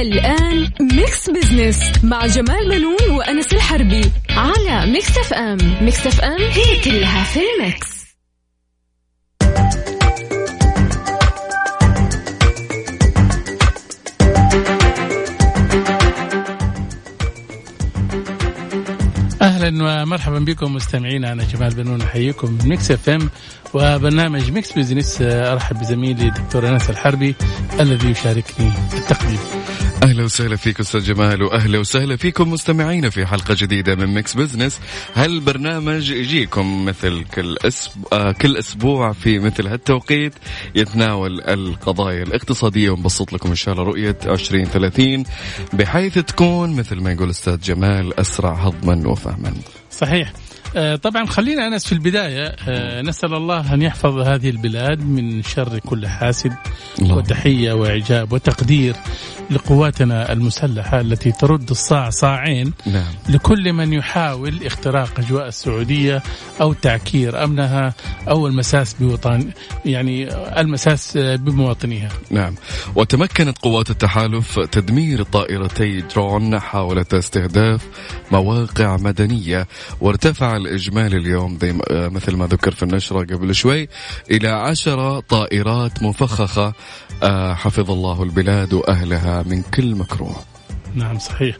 الآن Mix Business مع جمال بنون وأنس الحربي على Mix FM Mix FM هي كلها في ال mix. أهلا ومرحبا بكم مستمعينا أنا جمال بنون أحييكم من Mix FM وبرنامج Mix Business أرحب بزميلي دكتور أنس الحربي الذي يشاركني التقديم. أهلا وسهلا فيك أستاذ جمال واهلا وسهلا فيكم مستمعينا في حلقة جديدة من Mix Business هالبرنامج يجيكم مثل كل أسبوع آه كل أسبوع في مثل هالتوقيت يتناول القضايا الاقتصادية ونبسط لكم إن شاء الله رؤية 2030 بحيث تكون مثل ما يقول أستاذ جمال أسرع هضما وفهما. صحيح. آه، طبعا خلينا أنس في البداية آه، نسأل الله أن يحفظ هذه البلاد من شر كل حاسد. وتحية وإعجاب وتقدير لقواتنا المسلحة التي ترد الصاع صاعين نعم لكل من يحاول اختراق أجواء السعودية أو تعكير أمنها أو المساس بوطن يعني المساس بمواطنيها. نعم وتمكنت قوات التحالف تدمير طائرتي درون حاولت استهداف مواقع مدنية وارتفع الإجمالي اليوم زي آه، مثل ما ذكر في النشرة قبل شوي إلى عشرة طائرات مفخخة آه، حفظ الله البلاد وأهلها من كل مكروه نعم صحيح.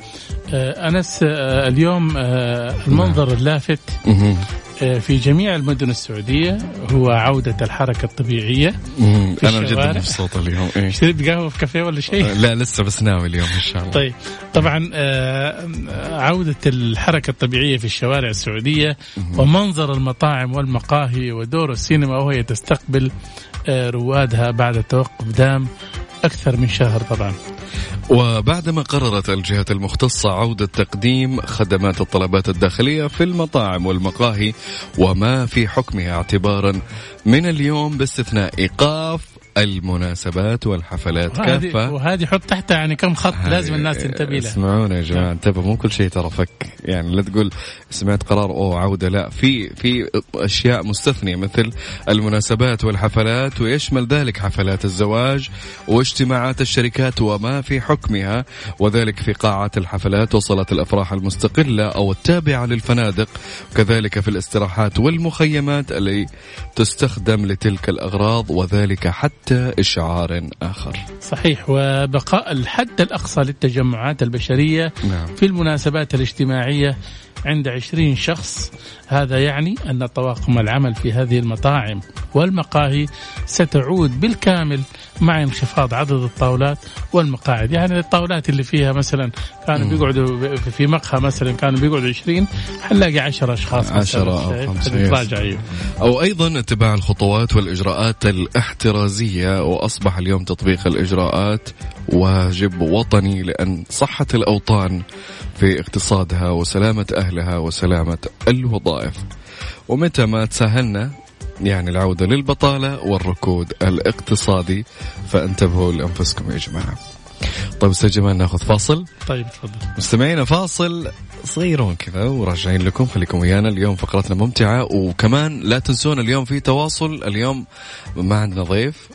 آه، آه، اليوم المنظر اللافت مهم. آه، في جميع المدن السعودية هو عودة الحركة الطبيعية. أنا الشوارع. جدا مبسوط اليوم إيه. شربت قهوة في كافيه ولا شيء؟ لا لسه بس ناوي اليوم إن شاء الله طيب طبعا آه، عودة الحركة الطبيعية في الشوارع السعودية ومنظر المطاعم والمقاهي ودور السينما وهي تستقبل آه، روادها بعد توقف دام أكثر من شهر طبعا وبعدما قررت الجهات المختصة عودة تقديم خدمات الطلبات الداخلية في المطاعم والمقاهي وما في حكمها اعتبارا من اليوم باستثناء إيقاف المناسبات والحفلات. وهذه كافة وهذه حط تحتها يعني كم خط لازم الناس تنتبه لها. اسمعونا يا جماعة انتبهوا مو كل شيء ترى فك. يعني لا تقول سمعت قرار أوه عودة لا. في في أشياء مستثنية مثل المناسبات والحفلات ويشمل ذلك حفلات الزواج واجتماعات الشركات وما في حكمها وذلك في قاعات الحفلات وصالات الأفراح المستقلة أو التابعة للفنادق. وكذلك في الاستراحات والمخيمات اللي تستخدم لتلك الأغراض وذلك حتى إشعار آخر. صحيح وبقاء الحد الأقصى للتجمعات البشرية نعم. في المناسبات الاجتماعية عند 20 شخص هذا يعني أن طواقم العمل في هذه المطاعم والمقاهي ستعود بالكامل مع انخفاض عدد الطاولات والمقاعد يعني الطاولات اللي فيها مثلا كانوا بيقعدوا في مقهى مثلا كانوا بيقعدوا 20 حنلاقي 10 أشخاص مثلاً. عشرة أو شايف؟ خمسة، هتتراجع، أيوه. أو أيضا اتباع الخطوات والإجراءات الاحترازية وأصبح اليوم تطبيق الإجراءات واجب وطني لأن صحة الأوطان في اقتصادها وسلامة أهلها وسلامة الوظائف. ومتى ما تساهلنا يعني العودة للبطالة والركود الاقتصادي فانتبهوا لأنفسكم يا جماعة. طيب أستاذ جمال ناخذ فاصل؟ طيب تفضل. مستمعينا فاصل صغيرون كذا وراجعين لكم. خليكم ويانا. اليوم فقرتنا ممتعة وكمان لا تنسون اليوم في تواصل. اليوم ما عندنا ضيف.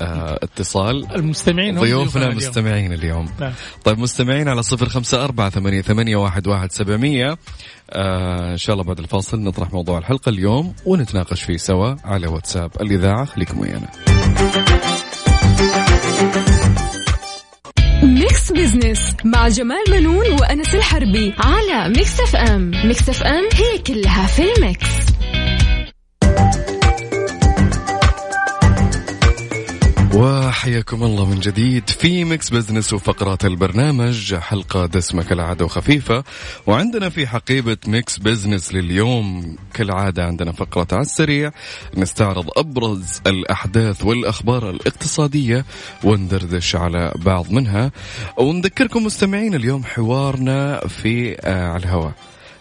اتصال. المستمعين ضيوفنا ضيوفنا اليوم. مستمعين اليوم. نعم. طيب مستمعين على صفر خمسة أربعة ثمانية, ثمانية واحد, واحد سبعمية. آه إن شاء الله بعد الفاصل نطرح موضوع الحلقة اليوم ونتناقش فيه سوا على واتساب. الإذاعة خليكم ويانا Mix Business مع جمال بنون وأنس الحربي على Mix FM. Mix FM هي كلها في ال mix. وحياكم الله من جديد في Mix Business وفقرات البرنامج حلقة دسمة كالعادة وخفيفة. وعندنا في حقيبة Mix Business لليوم كالعادة عندنا فقرة على السريع. نستعرض أبرز الأحداث والأخبار الاقتصادية وندردش على بعض منها. ونذكركم مستمعين اليوم حوارنا في آه على الهواء.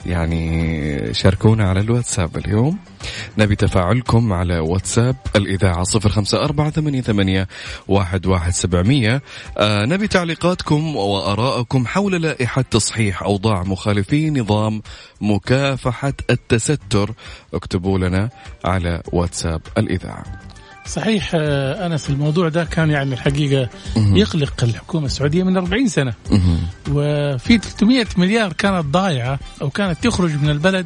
يعني شاركونا على الواتساب اليوم. نبي تفاعلكم على واتساب الإذاعة صفر خمسة أربعة ثمانية, ثمانية واحد, واحد سبعمية. آه نبي تعليقاتكم وآراءكم حول لائحة تصحيح أوضاع مخالفي نظام مكافحة التستر. اكتبوا لنا على واتساب الإذاعة. صحيح آه، أنس الموضوع ده كان يعني الحقيقة يقلق الحكومة السعودية من 40 سنة وفي 300 مليار كانت ضايعة أو كانت تخرج من البلد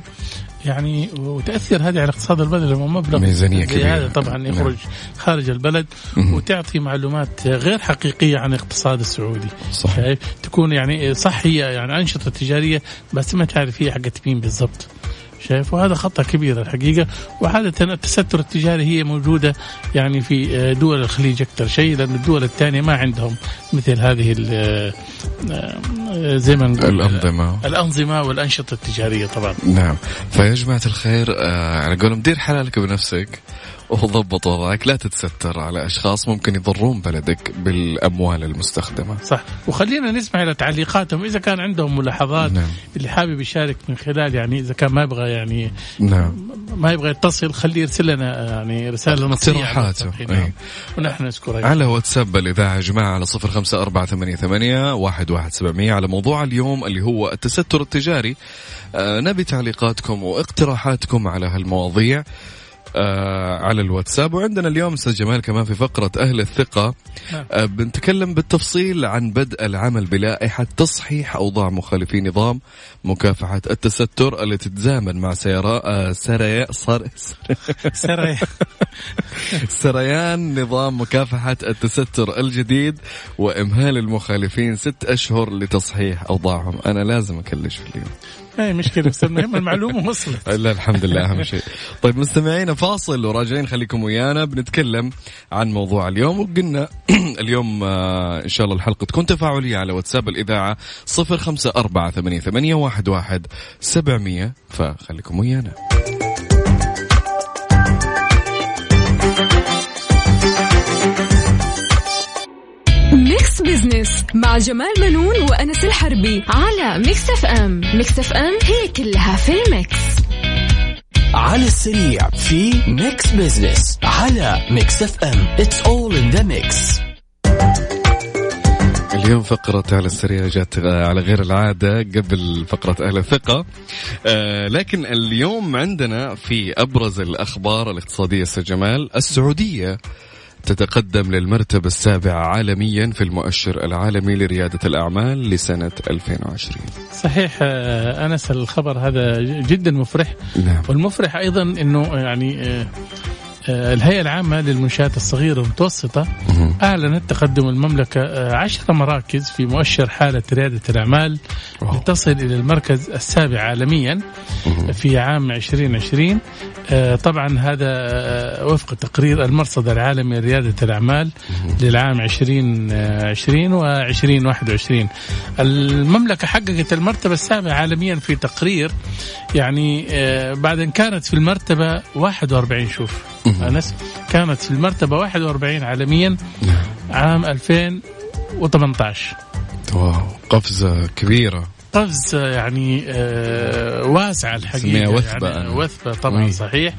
يعني وتأثر هذه على اقتصاد البلد لما مبلغ ميزانية زي كبيرة. هذا طبعا نعم. يخرج خارج البلد مهم. وتعطي معلومات غير حقيقية عن الاقتصاد السعودي صح. شايف تكون يعني صح هي يعني أنشطة تجارية بس ما تعرف هي حقت مين بالضبط شايف؟ وهذا خطأ كبير الحقيقة. وعادة التستر التجاري هي موجودة يعني في آه، دول الخليج أكثر شيء لأن الدول الثانية ما عندهم مثل هذه آه، آه، زي ما نقول الأنظمة. الأنظمة والأنشطة التجارية طبعا. نعم. فيا جماعة الخير على قولهم دير حلالك بنفسك وضبط وضعك لا تتستر على أشخاص ممكن يضرون بلدك بالأموال المستخدمة. صح. وخلينا نسمع إلى تعليقاتهم. إذا كان عندهم ملاحظات نعم. اللي حابب يشارك من خلال يعني إذا كان ما يبغى يعني نعم. ما يبغى يتصل خليه يرسل لنا يعني رسالة نصية. على اقتراحاته. أي. نعم. ونحن نذكرها على واتساب الإذاعة يا جماعة على صفر خمسة أربعة ثمانية, ثمانية واحد, واحد سبعمية. على موضوع اليوم اللي هو التستر التجاري. آه نبي تعليقاتكم واقتراحاتكم على هالمواضيع. آه على الواتساب. وعندنا اليوم أستاذ جمال كمان في فقرة أهل الثقة. نعم. آه بنتكلم بالتفصيل عن بدء العمل بلائحة تصحيح أوضاع مخالفي نظام مكافحة التستر التي تتزامن مع سيرا آه سريا صر سريع سريان نظام مكافحة التستر الجديد وإمهال المخالفين ست أشهر لتصحيح أوضاعهم. أنا لازم أكلش في اليوم. ما هي مشكلة بس المهم المعلومة وصلت لا الحمد لله أهم شيء. طيب مستمعينا فاصل وراجعين خليكم ويانا بنتكلم عن موضوع اليوم وقلنا اليوم آه، إن شاء الله الحلقة تكون تفاعلية على واتساب واحد سبعمية. فخليكم ويانا. Mix Business مع جمال بنون وأنس الحربي على Mix FM Mix FM هي كلها في ال mix. على السريع في Mix Business على Mix FM It's all in the mix اليوم فقرة على السريع جات على غير العادة قبل فقرة أهل الثقة. آه لكن اليوم عندنا في أبرز الأخبار الاقتصادية أستاذ جمال السعودية تتقدم للمرتبة السابعة عالميا في المؤشر العالمي لريادة الأعمال لسنة 2020 صحيح آه، أنس الخبر هذا جدا مفرح. نعم. والمفرح أيضا أنه يعني آه، آه، الهيئة العامة للمنشآت الصغيرة والمتوسطة. أعلنت تقدم المملكة آه، عشر مراكز في مؤشر حالة ريادة الأعمال. لتصل إلى المركز السابع عالميا. في عام 2020 آه، طبعا هذا آه، وفق تقرير المرصد العالمي لريادة الأعمال للعام 2020 و 2021 المملكة حققت المرتبة السابعة عالميا في تقرير يعني آه، بعد أن كانت في المرتبة 41 شوف أنس. كانت في المرتبة 41 عالميا عام 2018 واو. قفزة كبيرة. قفز يعني آه واسعة الحقيقة سميها وثبة يعني. وثبة طبعا مم. صحيح.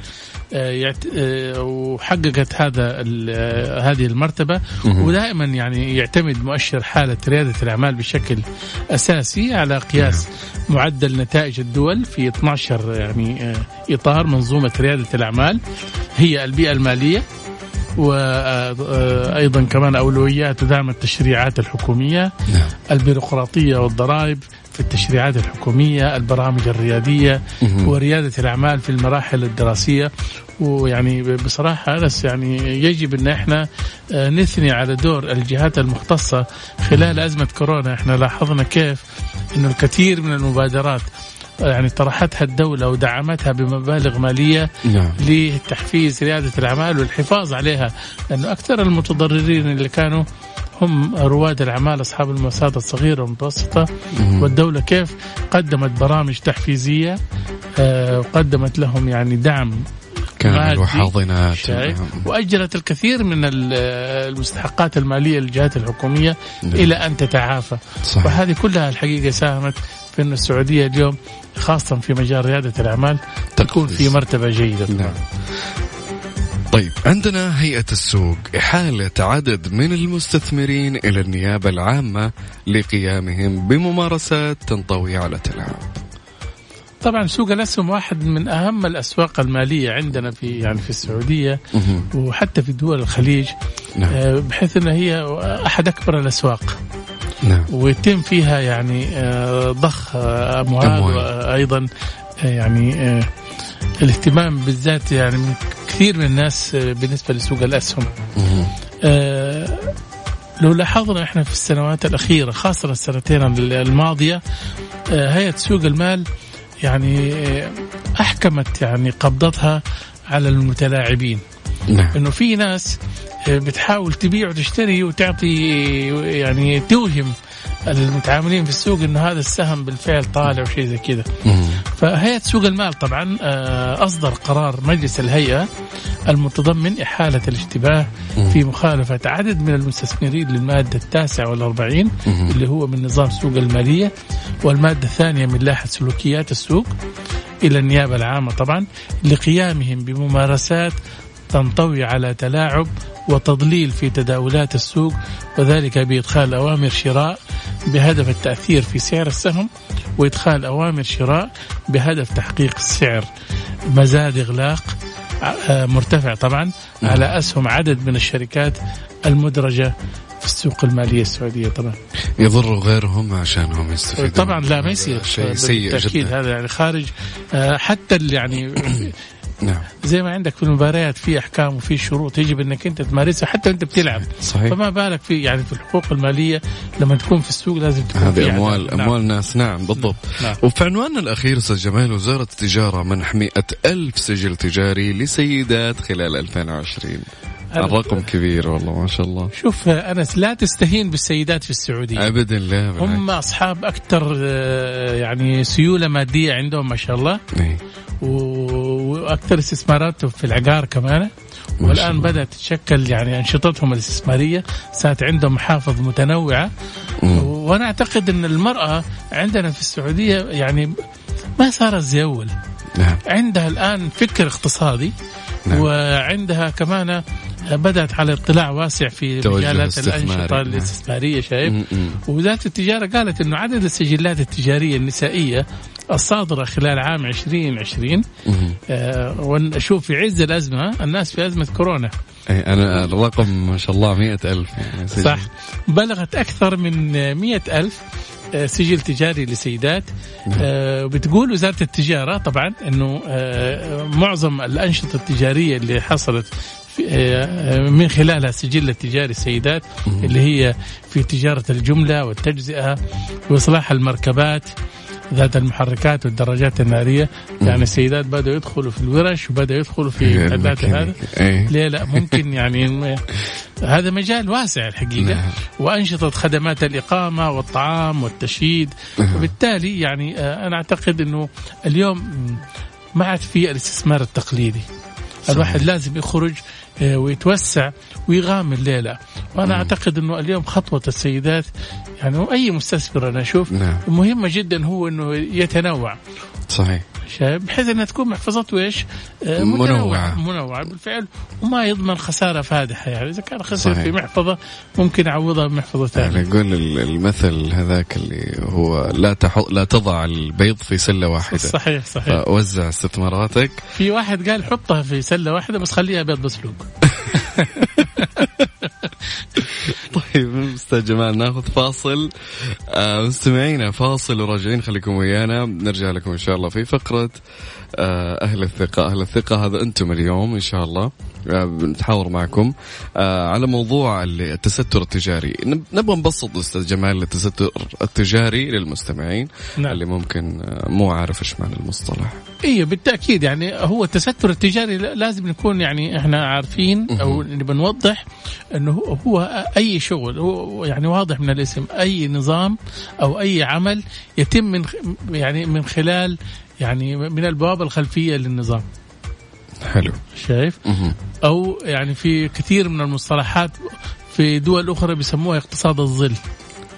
وحققت هذا آه هذه المرتبة. ودائما يعني يعتمد مؤشر حالة ريادة الأعمال بشكل أساسي على قياس معدل نتائج الدول في 12 يعني آه إطار منظومة ريادة الأعمال. هي البيئة المالية وأيضا كمان أولويات ودعم التشريعات الحكومية نعم. البيروقراطية والضرائب في التشريعات الحكومية البرامج الريادية مهم. وريادة الأعمال في المراحل الدراسية. ويعني بصراحة أنس يعني يجب أن إحنا آه، نثني على دور الجهات المختصة خلال أزمة كورونا. إحنا لاحظنا كيف أنه الكثير من المبادرات يعني طرحتها الدولة ودعمتها بمبالغ مالية نعم. لتحفيز ريادة الأعمال والحفاظ عليها. لأنه أكثر المتضررين اللي كانوا هم رواد الأعمال أصحاب المؤسسات الصغيرة والمتوسطة. والدولة كيف قدمت برامج تحفيزية آه، وقدمت لهم يعني دعم كامل مادي. وحاضنات نعم. واجلت الكثير من ال- المستحقات المالية للجهات الحكومية إلى أن تتعافى صحيح. وهذه كلها الحقيقة ساهمت في أن السعودية اليوم خاصة في مجال ريادة الأعمال تكون في مرتبة جيدة نعم طيب عندنا هيئة السوق إحالة عدد من المستثمرين إلى النيابة العامة لقيامهم بممارسات تنطوي على تلاعب طبعا سوق الأسهم واحد من أهم الأسواق المالية عندنا في يعني في السعودية. وحتى في دول الخليج نعم. آه، بحيث إنها هي أحد أكبر الأسواق. نعم. ويتم فيها يعني آه، ضخ آه، أموال أموال. وأيضا يعني الاهتمام بالذات يعني من كثير من الناس بالنسبة لسوق الأسهم. لو لاحظنا إحنا في السنوات الأخيرة خاصة السنتين الماضية هيئة سوق المال يعني آه، أحكمت يعني قبضتها على المتلاعبين. نعم. إنه في ناس آه، بتحاول تبيع وتشتري وتعطي يعني توهم المتعاملين في السوق انه هذا السهم بالفعل طالع وشيء زي كذا. فهيئة سوق المال طبعا آه، أصدر قرار مجلس الهيئة المتضمن إحالة الاشتباه في مخالفة عدد من المستثمرين للمادة التاسعة والأربعين اللي هو من نظام سوق المالية والمادة الثانية من لائحة سلوكيات السوق إلى النيابة العامة طبعا لقيامهم بممارسات تنطوي على تلاعب وتضليل في تداولات السوق وذلك بإدخال أوامر شراء بهدف التأثير في سعر السهم وإدخال أوامر شراء بهدف تحقيق السعر. مزاد إغلاق آه، مرتفع طبعا على أسهم عدد من الشركات المدرجة في السوق المالية السعودية طبعا. يضروا غيرهم عشانهم يستفيدون. طبعا لا ما يصير. شيء سيء جدا. هذا يعني خارج آه، حتى اللي يعني نعم. زي ما عندك في المباريات في أحكام وفي شروط يجب إنك أنت تمارسها حتى وأنت بتلعب. صحيح. فما بالك في يعني في الحقوق المالية لما تكون في السوق لازم تكون هذه اموال. نعم. أموال ناس. نعم بالضبط. نعم. وفي عنواننا الأخير أستاذ جمال وزارة التجارة منح مئة ألف سجل تجاري لسيدات خلال 2020 الرقم كبير والله ما شاء الله. شوف أنس لا تستهين بالسيدات في السعودية. ابدا لا. هم أصحاب أكثر آه، يعني سيولة مادية عندهم ما شاء الله. إيه. و- وأكثر استثمارات في العقار كمان والآن. بدأت تتشكل يعني أنشطتهم الاستثمارية صارت عندهم محافظ متنوعة. وأنا أعتقد إن المرأة عندنا في السعودية يعني ما صارت زي أول نعم عندها الآن فكر اقتصادي نعم. وعندها كمان بدأت على اطلاع واسع في مجالات. الأنشطة نعم. الاستثمارية شايف. ووزاره التجارة قالت إنه عدد السجلات التجارية النسائية الصادرة خلال عام 2020 مم. آه ونشوف في عز الأزمة الناس في أزمة كورونا إيه، أنا الرقم ما شاء الله مئة ألف يعني سجل. صح بلغت أكثر من مئة ألف آه، سجل تجاري لسيدات آه، بتقول وزارة التجارة طبعا أنه آه، معظم الأنشطة التجارية اللي حصلت من خلالها سجل التجاري السيدات اللي هي في تجارة الجملة والتجزئة وإصلاح المركبات ذات المحركات والدراجات النارية. يعني السيدات بدأوا يدخلوا في الورش وبدأوا يدخلوا في محلات هذا. ليه لا ممكن يعني هذا مجال واسع الحقيقة. نعم. وأنشطة خدمات الإقامة والطعام والتشييد. نعم. وبالتالي يعني آه، أنا أعتقد أنه اليوم ما عاد في الاستثمار التقليدي. الواحد لازم يخرج آه، ويتوسع ويغامر الليلة. وأنا أعتقد أنه اليوم خطوة السيدات يعني أي مستثمر أنا أشوف نعم. مهمة جدا هو أنه يتنوع. صحيح. شايف بحيث إنها تكون محفظته إيش؟ آه، منوعة. منوعة بالفعل وما يضمن خسارة فادحة يعني. إذا كان خسر صحيح. في محفظة ممكن يعوضها بمحفظة يعني ثانية يقول ال- المثل هذاك اللي هو لا تحط لا تضع البيض في سلة واحدة. صحيح صحيح. فوزع استثماراتك. في واحد قال حطها في سلة واحدة بس خليها بيض مسلوق طيب أستاذ جمال ناخذ فاصل. آه مستمعينا فاصل وراجعين خليكم ويانا. نرجع لكم إن شاء الله في فقرة آه أهل الثقة. أهل الثقة هذا أنتم اليوم إن شاء الله. بنتحاور معكم. آه، على موضوع التستر التجاري. نب- نبغى نبسط أستاذ جمال التستر التجاري للمستمعين نعم. اللي ممكن آه، مو عارف إيش معنى المصطلح. أيوه بالتأكيد يعني هو التستر التجاري لا- لازم نكون يعني إحنا عارفين أو نبى نوضح إنه هو- أي شغل هو يعني واضح من الاسم أي نظام أو أي عمل يتم من يعني من خلال يعني من البوابة الخلفية للنظام. حلو شايف مهم. أو يعني في كثير من المصطلحات في دول أخرى بيسموها اقتصاد الظل.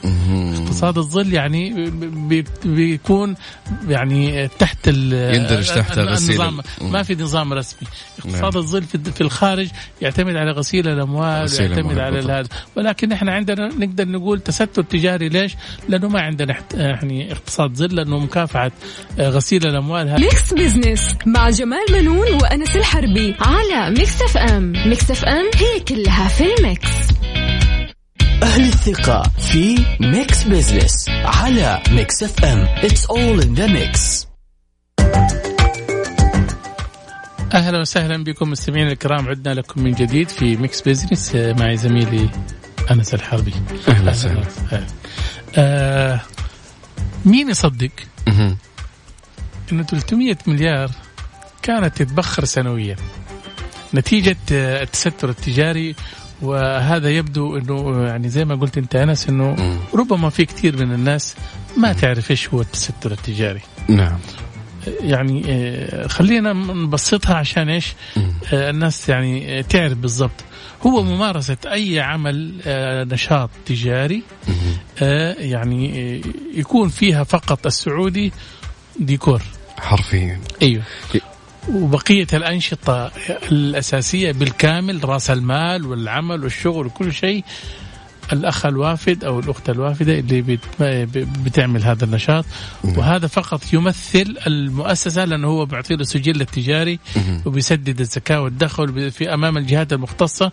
اقتصاد الظل يعني بي- بيكون يعني تحت ال- يندرج تحت غسيل ما في نظام رسمي. اقتصاد نعم. الظل في في الخارج يعتمد على غسيل الأموال غسيل يعتمد على. هذا ولكن إحنا عندنا نقدر نقول تستر تجاري. ليش؟ لأنه ما عندنا يعني اقتصاد ظل لأنه مكافحة غسيل الأموال. Mix Business مع جمال بنون وأنس الحربي على Mix FM Mix FM هي كلها في ال mix. أهل الثقة في Mix Business على Mix FM It's all in the mix. أهلا وسهلا بكم مستمعينا الكرام. عدنا لكم من جديد في Mix Business آه، معي زميلي أنس الحربي. أهلا وسهلا. أهلا. آه مين يصدق. إنه 300 مليار كانت تتبخر سنويا؟ نتيجة آه، التستر التجاري وهذا يبدو إنه يعني زي ما قلت أنت أنس إنه. ربما في كثير من الناس ما تعرف إيش هو التستر التجاري. نعم. يعني آه، خلينا نبسطها عشان إيش. آه، الناس يعني آه، تعرف بالضبط. هو ممارسة أي عمل نشاط تجاري يعني يكون فيها فقط السعودي ديكور. حرفيا. أيوه. وبقية الأنشطة الأساسية بالكامل رأس المال والعمل والشغل وكل شيء. الأخ الوافد أو الأخت الوافدة اللي بت- بتعمل هذا النشاط. وهذا فقط يمثل المؤسسة لأنه هو بيعطي له سجل التجاري. وبيسدد الزكاة والدخل في أمام الجهات المختصة.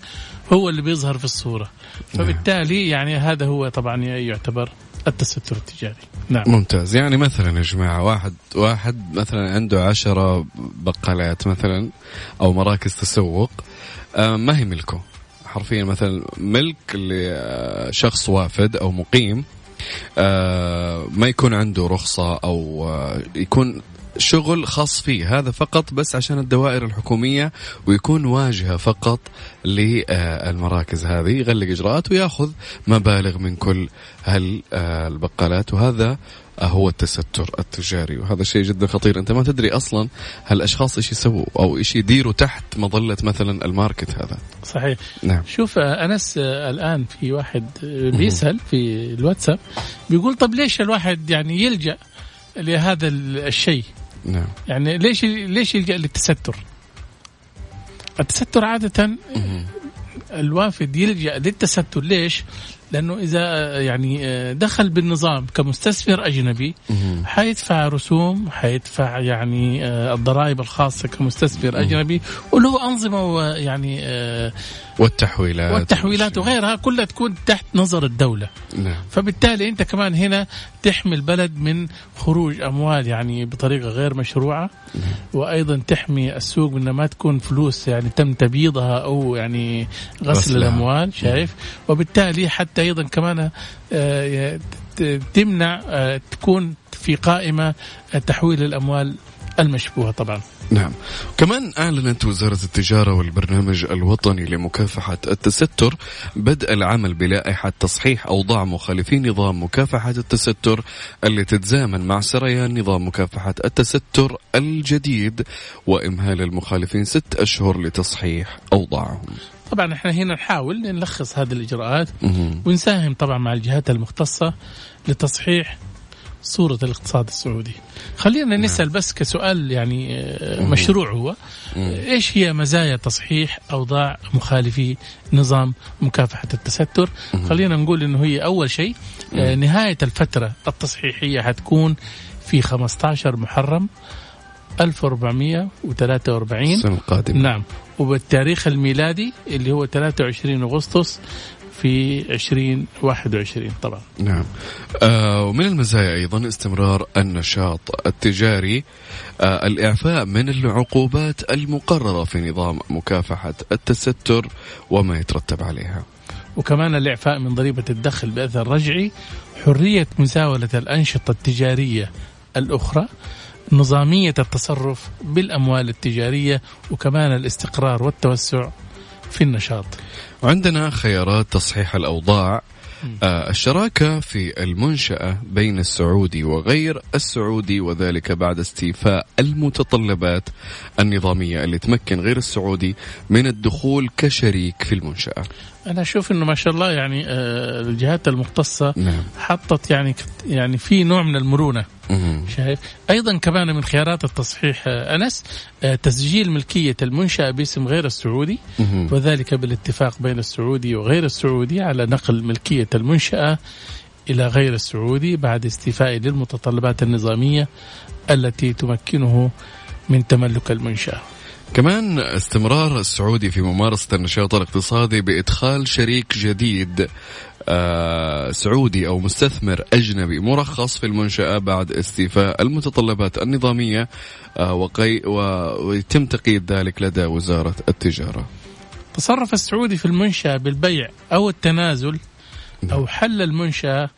هو اللي بيظهر في الصورة. فبالتالي يعني هذا هو طبعا يعتبر التستر التجاري. نعم. ممتاز. يعني مثلا يا جماعة واحد واحد مثلا عنده عشرة بقالات مثلا أو مراكز تسوق آه، ما هي ملكه؟ حرفيا مثلا ملك لشخص وافد أو مقيم آه، ما يكون عنده رخصة أو آه، يكون شغل خاص فيه. هذا فقط بس عشان الدوائر الحكومية ويكون واجهة فقط للمراكز هذه. يغلق إجراءات ويأخذ مبالغ من كل هالبقالات وهذا هو التستر التجاري. وهذا شيء جدا خطير. أنت ما تدري أصلا هالأشخاص إيش يسووا أو إيش يديروا تحت مظلة مثلا الماركت هذا. صحيح. نعم. شوف أنس الآن في واحد بيسأل في الواتساب بيقول طب ليش الواحد يعني يلجأ لهذا ال- الشيء؟ نعم. يعني ليش ليش يلجا للتستر التستر عادة. الوافد يلجأ للتستر. ليش؟ لأنه إذا آه، يعني آه، دخل بالنظام كمستثمر أجنبي. حيدفع رسوم حيدفع يعني آه، الضرائب الخاصة كمستثمر أجنبي وله أنظمة ويعني آه، والتحويلات والتحويلات وغيرها كلها تكون تحت نظر الدولة. نعم. فبالتالي أنت كمان هنا تحمي البلد من خروج أموال يعني بطريقة غير مشروعة وأيضا تحمي السوق من ما تكون فلوس يعني تم تبييضها أو يعني غسل. الأموال شايف؟ وبالتالي حتى أيضا كمان آه، تمنع آه، تكون في قائمة تحويل الأموال المشبوهة طبعا. نعم. كمان أعلنت وزارة التجارة والبرنامج الوطني لمكافحة التستر بدء العمل بلائحة تصحيح أوضاع مخالفين نظام مكافحة التستر اللي تتزامن مع سريان نظام مكافحة التستر الجديد وإمهال المخالفين ست أشهر لتصحيح أوضاعهم. طبعا إحنا هنا نحاول نلخص هذه الإجراءات. ونساهم طبعا مع الجهات المختصة لتصحيح صورة الاقتصاد السعودي. خلينا نسأل بس كسؤال يعني آه، مشروع هو. إيش هي مزايا تصحيح أوضاع مخالفي نظام مكافحة التستر؟ خلينا نقول إنه هي أول شيء آه، نهاية الفترة التصحيحية حتكون في 15 محرم 1443 السنة القادمة نعم. وبالتاريخ الميلادي اللي هو 23 أغسطس في 2021 طبعا. نعم. آه ومن المزايا أيضا استمرار النشاط التجاري. آه الإعفاء من العقوبات المقررة في نظام مكافحة التستر وما يترتب عليها. وكمان الإعفاء من ضريبة الدخل بأثر رجعي حرية مزاولة الأنشطة التجارية الأخرى نظامية التصرف بالأموال التجارية وكمان الاستقرار والتوسع في النشاط. وعندنا خيارات تصحيح الأوضاع آه الشراكة في المنشأة بين السعودي وغير السعودي وذلك بعد استيفاء المتطلبات النظامية اللي تمكن غير السعودي من الدخول كشريك في المنشأة. أنا أشوف إنه ما شاء الله يعني آه، الجهات المختصة نعم. حطت يعني يعني في نوع من المرونة مهم. شايف أيضا كمان من خيارات التصحيح آه، أنس آه، تسجيل ملكية المنشأة باسم غير السعودي مهم. وذلك بالاتفاق بين السعودي وغير السعودي على نقل ملكية المنشأة إلى غير السعودي بعد استيفائه للمتطلبات النظامية التي تمكنه من تملك المنشأة كمان استمرار السعودي في ممارسة النشاط الاقتصادي بإدخال شريك جديد آه سعودي أو مستثمر أجنبي مرخص في المنشأة بعد استيفاء المتطلبات النظامية آه وقي ويتم تقييد ذلك لدى وزارة التجارة. تصرف السعودي في المنشأة بالبيع أو التنازل أو حل المنشأة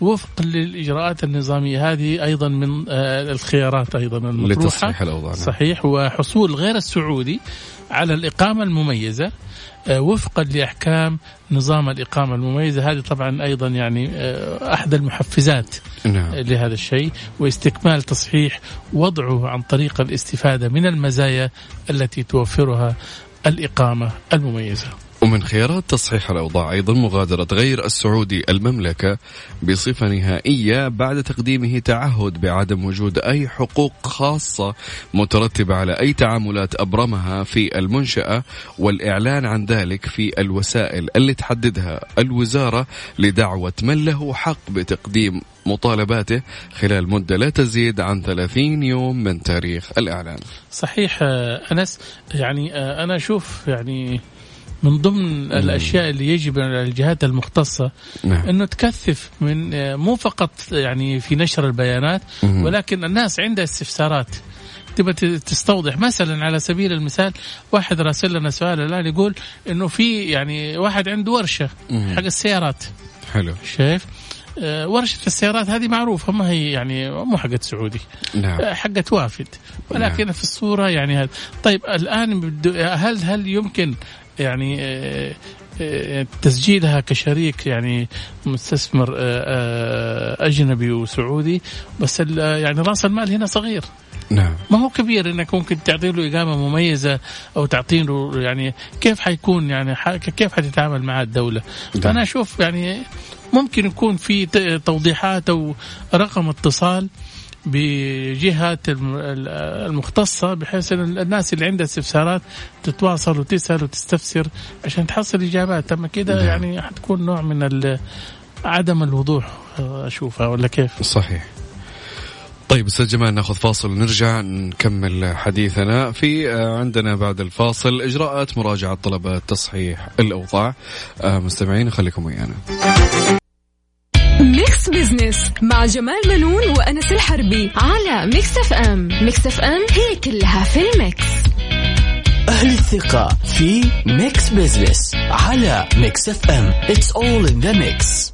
وفق للإجراءات النظامية. هذه أيضا من آه، الخيارات أيضا المطروحة. لتصحيح الأوضاع. نعم. صحيح. وحصول غير السعودي على الإقامة المميزة آه، وفقا لأحكام نظام الإقامة المميزة. هذه طبعا أيضا يعني آه، أحد المحفزات نعم. لهذا الشيء. واستكمال تصحيح وضعه عن طريق الاستفادة من المزايا التي توفرها الإقامة المميزة. ومن خيارات تصحيح الأوضاع أيضا مغادرة غير السعودي المملكة بصفة نهائية بعد تقديمه تعهد بعدم وجود أي حقوق خاصة مترتبة على أي تعاملات أبرمها في المنشأة والإعلان عن ذلك في الوسائل اللي تحددها الوزارة لدعوة من له حق بتقديم مطالباته خلال مدة لا تزيد عن 30 يوم من تاريخ الإعلان. صحيح آه، أنس يعني آه، أنا أشوف يعني من ضمن الأشياء اللي يجب على الجهات المختصة نعم. أنه تكثف من مو فقط يعني في نشر البيانات مم. ولكن الناس عندها استفسارات تبى ت- تستوضح. مثلا على سبيل المثال واحد راسل لنا سؤال الآن يقول إنه في يعني واحد عنده ورشة. حق السيارات. حلو. شايف؟ آه، ورشة السيارات هذه معروفة ما هي يعني مو حقت سعودي. نعم. آه، حقت وافد. ولكن في الصورة يعني هذا طيب الآن هل هل يمكن يعني آه، آه، تسجيلها كشريك يعني مستثمر آه، آه، أجنبي وسعودي بس يعني رأس المال هنا صغير. نعم. ما هو كبير إنك ممكن تعطي له إقامة مميزة أو تعطي له يعني كيف حيكون يعني كيف حتتعامل مع الدولة. فأنا أشوف يعني ممكن يكون في توضيحات أو رقم اتصال ال- المختصة بحيث أن الناس اللي عندها استفسارات تتواصل وتسأل وتستفسر عشان تحصل إجابات. أما كده نعم. يعني حتكون نوع من عدم الوضوح أشوفها ولا كيف؟ صحيح. طيب أستاذ جمال ناخذ فاصل ونرجع نكمل حديثنا. في آه، عندنا بعد الفاصل إجراءات مراجعة طلبات تصحيح الأوضاع. آه، مستمعين خليكم ويانا. Mix Business مع جمال بنون وأنس الحربي على Mix FM Mix FM هي كلها في ال mix. أهل الثقة في Mix Business على Mix FM It's all in the mix.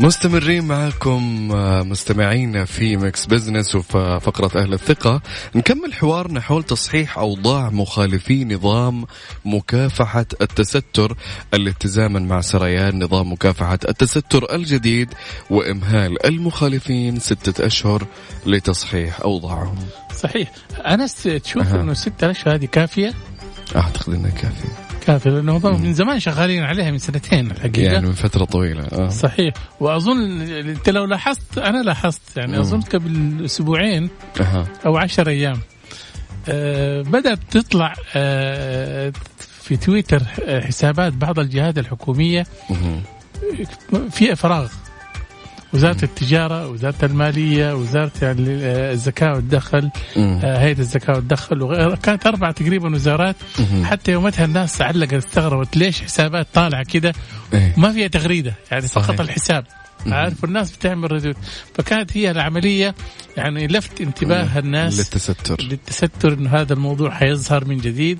مستمرين معكم آه، مستمعينا في Mix Business وفي فقرة أهل الثقة. نكمل حوارنا حول تصحيح أوضاع مخالفي نظام مكافحة التستر تزامنا مع سريان نظام مكافحة التستر الجديد وإمهال المخالفين ستة أشهر لتصحيح أوضاعهم. صحيح. أنس تشوف. أنه ستة أشهر هذه كافية؟ أعتقد أنها كافية. كافية لأنه هم من زمان شغالين عليها من سنتين الحقيقة يعني من فترة طويلة آه. صحيح وأظن أنت لو لاحظت أنا لاحظت يعني مم. اظن قبل أسبوعين. أو عشر أيام آه بدأت تطلع آه في تويتر آه، حسابات بعض الجهات الحكومية مهم. في فراغ وزارة التجارة وزارة المالية وزارة يعني آه، الزكاة والدخل. آه، هيئة الزكاة والدخل وغيرها كانت أربع تقريبا وزارات حتى يومتها الناس علقت استغربت ليش حسابات طالعة كده إيه. ما فيها تغريدة يعني. فقط الحساب عارف الناس بتعمل ردود فكانت هي العملية يعني لفت انتباه الناس للتستر. للتستر إنه هذا الموضوع حيظهر من جديد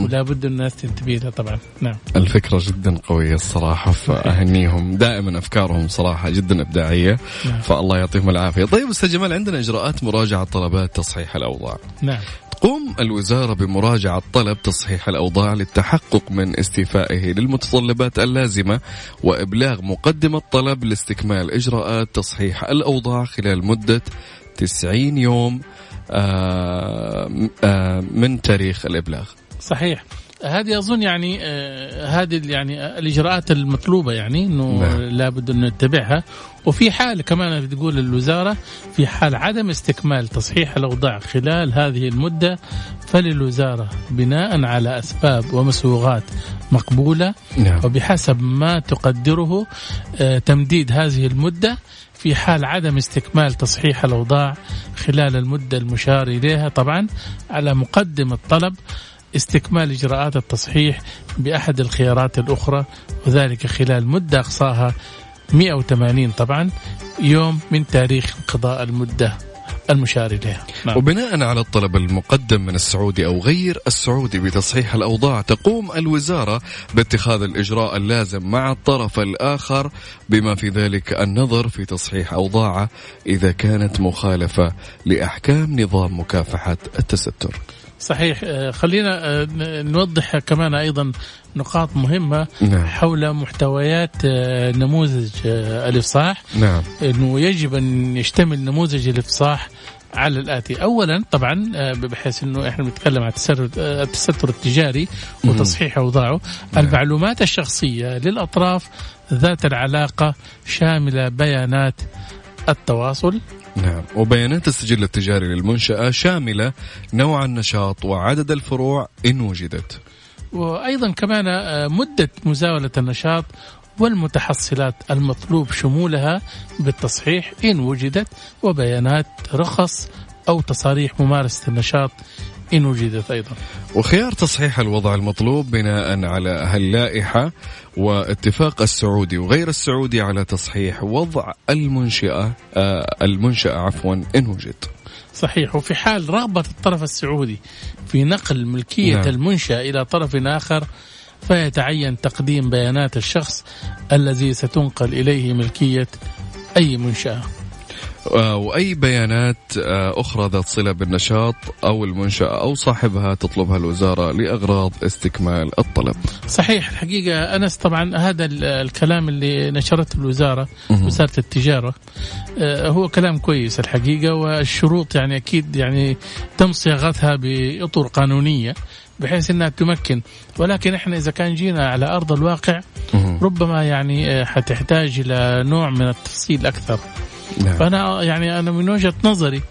ولا بد الناس تنتبه له طبعا. نعم. الفكرة جدا قوية الصراحة فأهنيهم. دائما أفكارهم صراحة جدا إبداعية نعم. فالله يعطيهم العافية. طيب أستاذ جمال عندنا إجراءات مراجعة طلبات تصحيح الأوضاع. نعم. تقوم الوزارة بمراجعة طلب تصحيح الأوضاع للتحقق من استيفائه للمتطلبات اللازمة وإبلاغ مقدم الطلب لاستكمال إجراءات تصحيح الأوضاع خلال مدة 90 يوم آه آه من تاريخ الإبلاغ. صحيح. هذه أظن يعني آه هذه يعني الإجراءات المطلوبة يعني إنه نعم. لابد انه نتبعها. وفي حال كمان بتقول الوزاره في حال عدم استكمال تصحيح الأوضاع خلال هذه المدة فللوزارة بناء على أسباب ومسوغات مقبولة نعم. وبحسب ما تقدره آه، تمديد هذه المدة في حال عدم استكمال تصحيح الأوضاع خلال المدة المشار إليها. طبعا على مقدم الطلب استكمال إجراءات التصحيح بأحد الخيارات الأخرى وذلك خلال مدة أقصاها 180 طبعا يوم من تاريخ انقضاء المدة المشار إليها نعم. وبناء على الطلب المقدم من السعودي أو غير السعودي بتصحيح الأوضاع تقوم الوزارة باتخاذ الإجراء اللازم مع الطرف الآخر بما في ذلك النظر في تصحيح اوضاعه إذا كانت مخالفة لأحكام نظام مكافحة التستر. صحيح. آه، خلينا آه، نوضح كمان أيضا نقاط مهمة نعم. حول محتويات آه، نموذج الإفصاح. نعم. إنه يجب أن يشتمل نموذج الإفصاح على الآتي، اولا طبعا بحيث إنه إحنا بنتكلم عن التستر التستر التجاري وتصحيح أوضاعه، المعلومات الشخصية للأطراف ذات العلاقة شاملة بيانات التواصل نعم وبيانات السجل التجاري للمنشأة شاملة نوع النشاط وعدد الفروع إن وجدت. وأيضا كمان آه، مدة مزاولة النشاط والمتحصلات المطلوب شمولها بالتصحيح إن وجدت وبيانات رخص أو تصاريح ممارسة النشاط إن وجدت أيضا. وخيار تصحيح الوضع المطلوب بناء على هاللائحة واتفاق السعودي وغير السعودي على تصحيح وضع المنشأة آه المنشأة عفوا إن وجد صحيح وفي حال رغبة الطرف السعودي في نقل ملكية نعم. نعم. المنشأ إلى طرف آخر فيتعين تقديم بيانات الشخص الذي ستنقل إليه ملكية أي منشأة. آه وأي بيانات آه أخرى ذات صلة بالنشاط أو المنشأة أو صاحبها تطلبها الوزارة لأغراض استكمال الطلب صحيح الحقيقة أنس طبعا هذا ال- الكلام اللي نشرته الوزارة. وزارة التجارة آه، هو كلام كويس الحقيقة والشروط يعني أكيد يعني تم صياغتها بأطر قانونية بحيث إنها تمكن ولكن إحنا إذا كان جينا على أرض الواقع. ربما يعني حتحتاج إلى نوع من التفصيل أكثر نعم. فأنا يعني أنا من وجهة نظري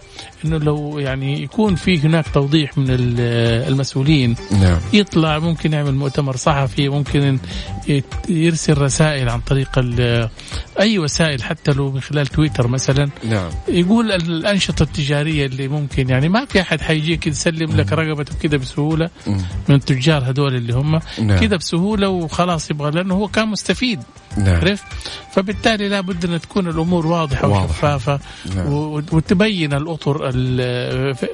إنه لو يعني يكون في هناك توضيح من ال- المسؤولين نعم يطلع ممكن يعمل مؤتمر صحفي ممكن يرسل رسائل عن طريق ال- أي وسائل حتى لو من خلال تويتر مثلا نعم يقول الأنشطة التجارية اللي ممكن يعني ما في أحد حيجيك يسلم لك رقبته كده بسهولة مم. من التجار هذول اللي هم نعم. كده بسهولة وخلاص يبغى لأنه هو كان مستفيد نعم عرفت فبالتالي لابد أن تكون الأمور واضحة واضحة. وشفافة نعم. وتبين الأطر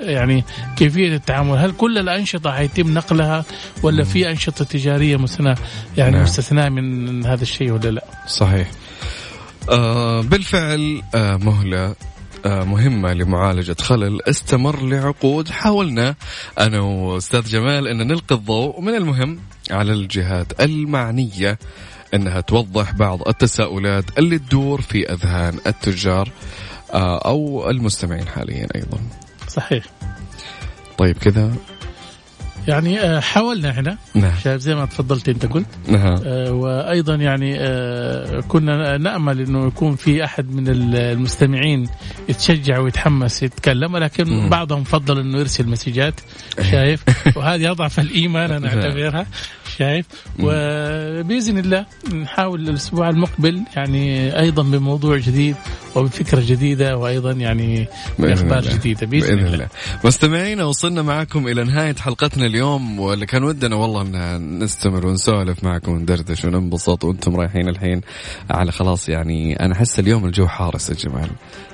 يعني كيفية التعامل هل كل الأنشطة حيتم نقلها ولا في أنشطة تجارية مثنى يعني نعم. مستثناة من هذا الشيء ولا لا صحيح آه بالفعل آه مهلة آه مهمة لمعالجة خلل. استمر لعقود. حاولنا أنا وأستاذ جمال أن نلقي الضوء. من المهم على الجهات المعنية أنها توضح بعض التساؤلات اللي تدور في أذهان التجار أو المستمعين حاليا أيضا. صحيح. طيب كذا. يعني آه، حاولنا إحنا نعم. شايف زي ما تفضلت انت قلت. نعم. آه، وأيضا يعني آه، كنا نأمل إنه يكون في أحد من ال- المستمعين يتشجع ويتحمس يتكلم ولكن مم. بعضهم فضل إنه يرسل مسجات شايف؟ وهذه أضعف الإيمان أنا أعتبرها شايف؟ وبإذن الله نحاول الأسبوع المقبل يعني أيضا بموضوع جديد وبفكرة جديدة وأيضا يعني بأخبار جديدة بإذن, بإذن الله. الله. مستمعينا وصلنا معكم إلى نهاية حلقتنا اليوم واللي كان ودنا والله إن نستمر ونسولف معكم وندردش وننبسط وأنتم رايحين الحين على خلاص يعني أنا أحس اليوم الجو حارس يا جمال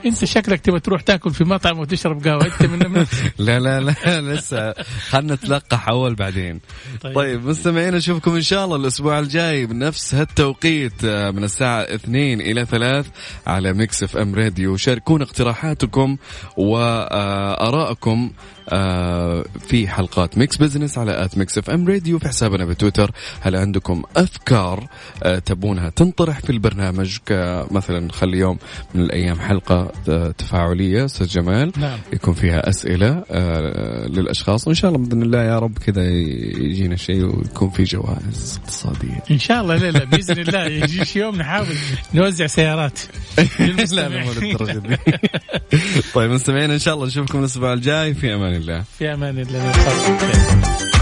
أنت شكلك تبغى تروح تاكل في مطعم وتشرب قهوة أنت من لا لا لا لسه. خلنا نتلقح أول بعدين. طيب, طيب مستمعينا نشوفكم إن شاء الله الأسبوع الجاي بنفس هالتوقيت آه، من الساعة 2 إلى 3 على Mix FM Radio شاركونا اقتراحاتكم وارائكم في حلقات Mix Business على at Mix FM Radio في حسابنا بتويتر. هل عندكم أفكار آه، تبونها تنطرح في البرنامج؟ كمثلا خلي يوم من الأيام حلقة آه، تفاعلية أستاذ جمال. نعم. يكون فيها أسئلة للأشخاص. وإن شاء الله بإذن الله يا رب كذا يجينا شيء ويكون في جوائز اقتصادية. إن شاء الله لا لا بإذن الله. يجي يوم نحاول نوزع سيارات. لا لا طيب مستمعين إن شاء الله نشوفكم الأسبوع الجاي. في أمان الله. في أمان الله.